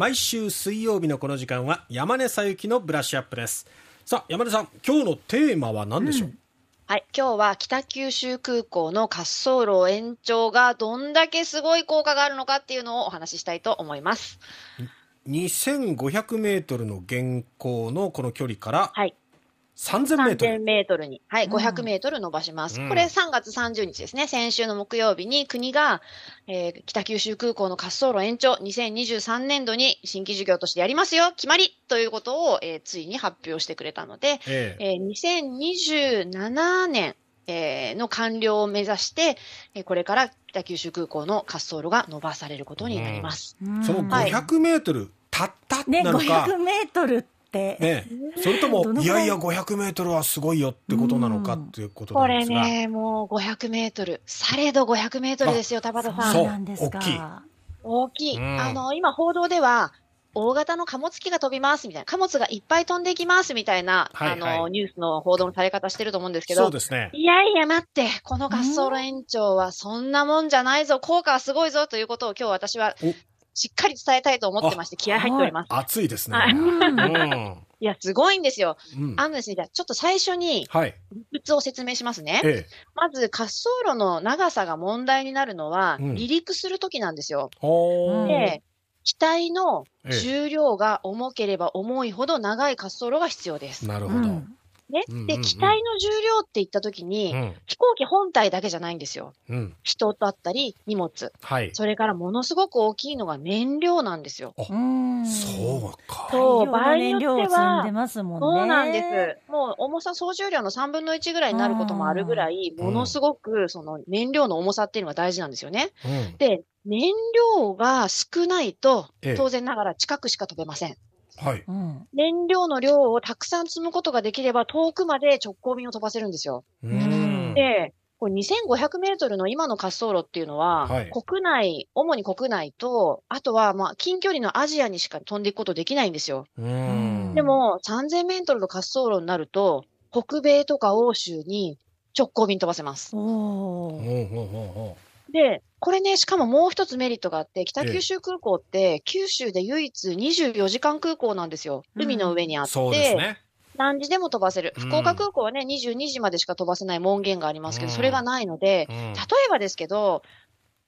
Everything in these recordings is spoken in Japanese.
毎週水曜日のこの時間は山根さゆきのブラッシュアップです。さあ山根さん今日のテーマは何でしょう、うん、はい今日は北九州空港の滑走路延長がどんだけすごい効果があるのかっていうのをお話ししたいと思います。2500メートルの現行のこの距離から、はい、3000メートル。3000メートルに。はい、500メートル伸ばします。うん、これ3月30日ですね。先週の木曜日に国が、えー、北九州空港の滑走路延長2023年度に新規事業としてやりますよ決まりということを、えー、ついに発表してくれたので、ええー、2027年、えー、の完了を目指して、えー、これから北九州空港の滑走路が伸ばされることになります。うん、その500メートル、はい、たった？なのか、ね、500メートルね、それともい？やいや500メートルはすごいよってことなのかっていうことなんですが、これねもう500メートル。されど500メートルですよ田畑さん。そう。なんです大きい。大きい、あの今報道では大型の貨物機が飛びますみたいな、貨物がいっぱい飛んでいきますみたいな、はいはい、あの、ニュースの報道のされ方してると思うんですけど、そうですね。いやいや待って、この滑走路延長はそんなもんじゃないぞ、効果はすごいぞということを今日私はしっかり伝えたいと思ってまして、気合入っております。熱いですね。はい、うん いや、すごいんですよ。うん、あのですね、じゃちょっと最初に、はい。理屈を説明しますね。ええ、まず、滑走路の長さが問題になるのは、うん、離陸するときなんですよ。で、機体の重量が重ければ重いほど長い滑走路が必要です。なるほど。うんね。で、機体の重量って言ったときに、うん、飛行機本体だけじゃないんですよ。うん、人だったり、荷物。はい。それからものすごく大きいのが燃料なんですよ。あ、そうか。そう、場合によっては、そうなんです。もう重さ、総重量の3分の1ぐらいになることもあるぐらい、ものすごく、その燃料の重さっていうのが大事なんですよね。うん、で、燃料が少ないと、当然ながら近くしか飛べません。はい。燃料の量をたくさん積むことができれば、遠くまで直行便を飛ばせるんですよ。で、これ2500メートルの今の滑走路っていうのは、はい、国内、主に国内と、あとは、まあ、近距離のアジアにしか飛んでいくことできないんですよ。でも、3000メートルの滑走路になると、北米とか欧州に直行便飛ばせます。で、これね、しかももう一つメリットがあって、北九州空港って、九州で唯一24時間空港なんですよ。海の上にあって。そうですね。何時でも飛ばせる。福岡空港はね、22時までしか飛ばせない門限がありますけど、それがないので、例えばですけど、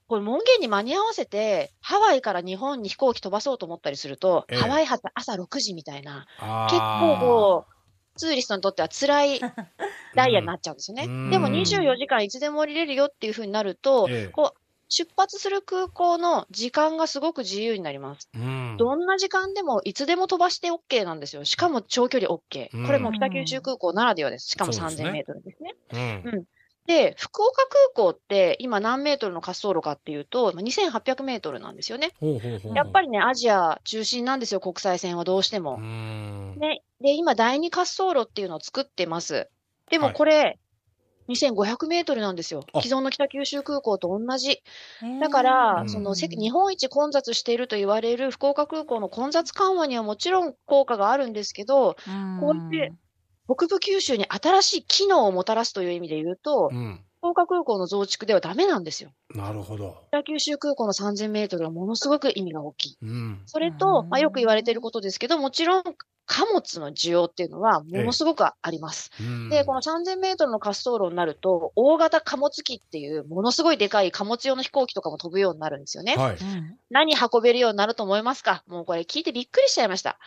これ門限に間に合わせて、ハワイから日本に飛行機飛ばそうと思ったりすると、ハワイ発朝6時みたいな、結構こう、ツーリストにとっては辛い ダイヤになっちゃうんですよね。でも24時間いつでも降りれるよっていうふうになると、こう出発する空港の時間がすごく自由になります。うん、どんな時間でもいつでも飛ばして OK なんですよ。しかも長距離 OK。うん、これも北九州空港ならではです。しかも3000メートルですね。うすねうん、うんで、福岡空港って今何メートルの滑走路かっていうと、2800メートルなんですよね。ほうほうほうやっぱりね、アジア中心なんですよ、国際線はどうしても。ね、で、今第二滑走路っていうのを作ってます。でもこれ、はい2500メートルなんですよ。既存の北九州空港と同じ。だから、その、日本一混雑していると言われる福岡空港の混雑緩和にはもちろん効果があるんですけど、こうやって北部九州に新しい機能をもたらすという意味で言うと、うん、福岡空港の増築ではダメなんですよ。なるほど。北九州空港の3000メートルはものすごく意味が大きい。うん、それと、まあ、よく言われていることですけど、もちろん貨物の需要っていうのはものすごくあります。ええ、で、この3000メートルの滑走路になると、大型貨物機っていうものすごいでかい貨物用の飛行機とかも飛ぶようになるんですよね。はい、何運べるようになると思いますか？もうこれ聞いてびっくりしちゃいました。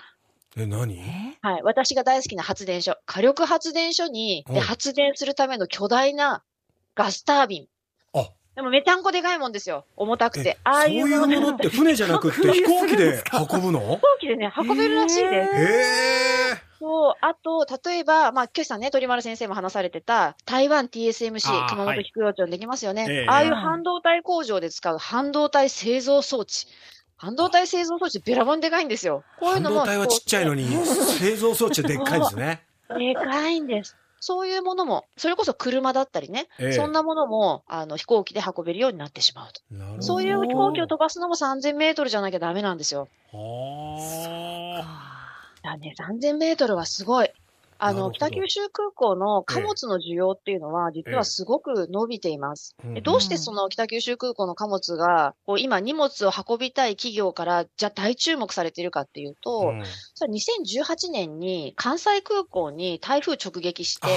え、何はい。私が大好きな発電所。火力発電所に、で発電するための巨大なガスタービン。でもめちゃんこでかいもんですよ。重たくて。ああいうものって船じゃなくて 飛行機で運ぶの？飛行機でね、運べるらしいです。へえ。そう。あと、例えば、まあ、今朝ね、鳥丸先生も話されてた、台湾 TSMC、熊本飛行場できますよね。はい、ああいう半導体工場で使う半導体製造装置。半導体製造装置べらぼんでかいんですよ。こういうのも。半導体はちっちゃいのに、製造装置はでっかいですね。でかいんです。そういうものも、それこそ車だったりね、ええ、そんなものもあの飛行機で運べるようになってしまうと。そういう飛行機を飛ばすのも3000メートルじゃなきゃダメなんですよ。はあ。だね、3000メートルはすごい。あの、北九州空港の貨物の需要っていうのは、実はすごく伸びています。ええ、どうしてその北九州空港の貨物が、こう今荷物を運びたい企業から、じゃ大注目されているかっていうと、うん、それ2018年に関西空港に台風直撃して、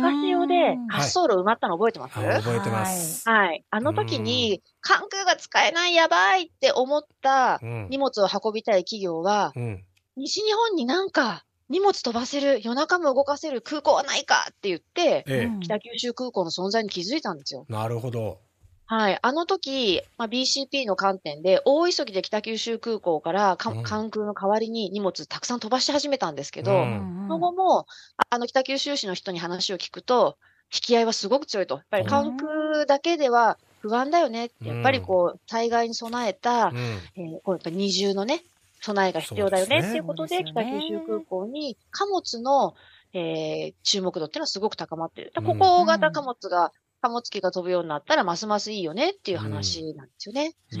高潮で滑走路埋まったの覚えてます、はい、覚えてます。はい。あの時に、関空が使えないやばいって思った荷物を運びたい企業は、うん、西日本になんか荷物飛ばせる、夜中も動かせる空港はないかって言って、ええ、北九州空港の存在に気づいたんですよ。なるほど。はい。あの時、まあ、BCP の観点で、大急ぎで北九州空港から関空の代わりに荷物たくさん飛ばし始めたんですけど、うん、その後も、あの北九州市の人に話を聞くと、引き合いはすごく強いと。やっぱり関空だけでは不安だよね。うん、やっぱりこう、災害に備えた、うん、えー、こうやっぱ二重のね、備えが必要だよねっていうことで、北九州空港に貨物の、えー、注目度っていうのはすごく高まってる。ここ型貨物が、貨物機が飛ぶようになったら、ますますいいよねっていう話なんですよね。で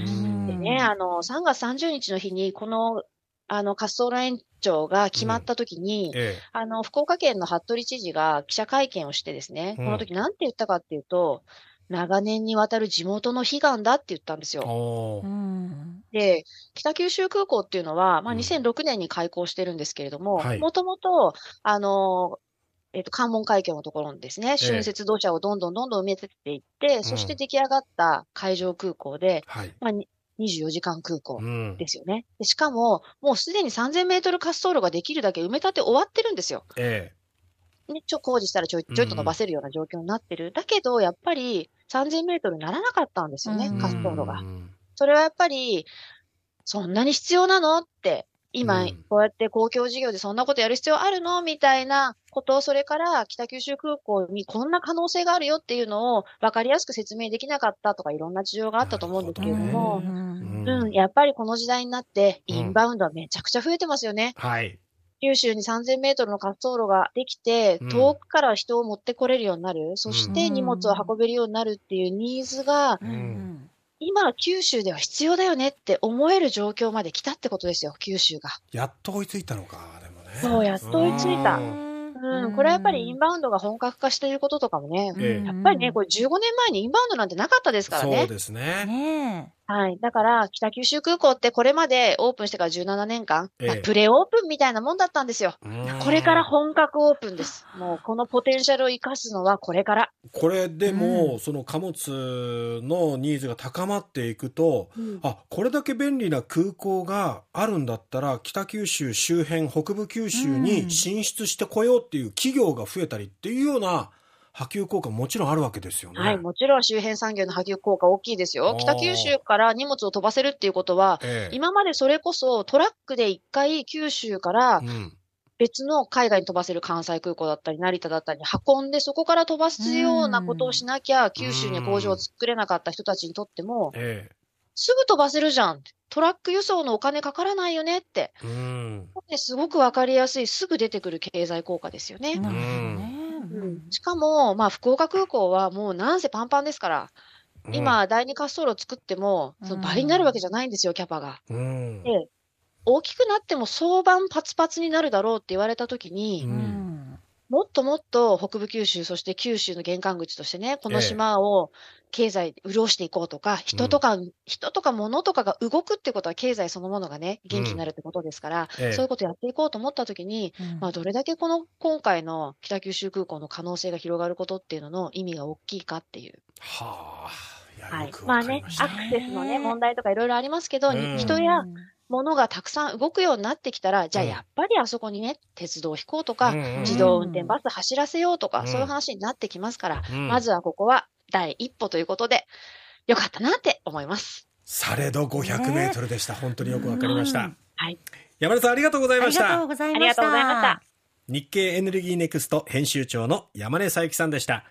ね、あの、3月30日の日に、この、あの、滑走路延長が決まった時に、うん。ええ、あの、福岡県の服部知事が記者会見をしてですね、うん、この時なんて言ったかっていうと、長年にわたる地元の悲願だって言ったんですよ。で、北九州空港っていうのは、まあ、2006年に開港してるんですけれども、もともと、あの、えっ、ー、と、関門海峡のところにですね、春節土砂をどんどんどんどん埋めてっていって、そして出来上がった海上空港で、まあ、24時間空港ですよね。でしかも、もうすでに3000メートル滑走路ができるだけ埋め立て終わってるんですよ。ええ。ね、ちょ、工事したらちょい、ちょいと伸ばせるような状況になってる。だけど、やっぱり3000メートルにならなかったんですよね、滑走路が。それはやっぱり、そんなに必要なの？って、今、こうやって公共事業でそんなことやる必要あるの？みたいなことを、それから北九州空港にこんな可能性があるよっていうのを分かりやすく説明できなかったとかいろんな事情があったと思うんですけれども、うん、やっぱりこの時代になって、インバウンドはめちゃくちゃ増えてますよね。はい。九州に3000メートルの滑走路ができて、遠くから人を持ってこれるようになる、そして荷物を運べるようになるっていうニーズが、今、九州では必要だよねって思える状況まで来たってことですよ、九州が。やっと追いついたのか、でもね。そう、やっと追いついた。うん、これはやっぱりインバウンドが本格化していることとかもね、やっぱりね、これ15年前にインバウンドなんてなかったですからね。そうですね。はい。だから、北九州空港ってこれまでオープンしてから17年間、ええまあ、プレオープンみたいなもんだったんですよ。これから本格オープンです。もう、このポテンシャルを生かすのはこれから。これでも、うん、その貨物のニーズが高まっていくと、うん、あ、これだけ便利な空港があるんだったら、北九州周辺、北部九州に進出してこようっていう企業が増えたりっていうような、波及効果もちろんあるわけですよね。はい、もちろん周辺産業の波及効果大きいですよ。北九州から荷物を飛ばせるっていうことは、ええ、今までそれこそトラックで一回九州から別の海外に飛ばせる関西空港だったり、成田だったりに運んで、そこから飛ばすようなことをしなきゃ、九州に工場を作れなかった人たちにとっても、ええ、すぐ飛ばせるじゃん。トラック輸送のお金かからないよねって。うん、すごくわかりやすい、すぐ出てくる経済効果ですよね。うんしかも、まあ、福岡空港はもうなんせパンパンですから、今、第二滑走路を作っても、その倍になるわけじゃないんですよ、キャパが。で、大きくなっても早晩パツパツになるだろうって言われたときに、もっともっと北部九州、そして九州の玄関口としてね、この島を経済潤していこうとか、人とか、うん、人とか物とかが動くってことは経済そのものがね、元気になるってことですから、うん、そういうことやっていこうと思ったときに、うん、まあどれだけこの今回の北九州空港の可能性が広がることっていうのの意味が大きいかっていう。はあ。はい。まあね、アクセスのね、問題とかいろいろありますけど、人やものがたくさん動くようになってきたら、じゃあやっぱりあそこにね、鉄道を引こうとか、自動運転バス走らせようとか、そういう話になってきますから、まずはここは第一歩ということで、よかったなって思います。されど500メートルでした。本当によくわかりました。はい。山田さんありがとうございました。ありがとうございました。日経エネルギーネクスト編集長の山根佐伯さんでした。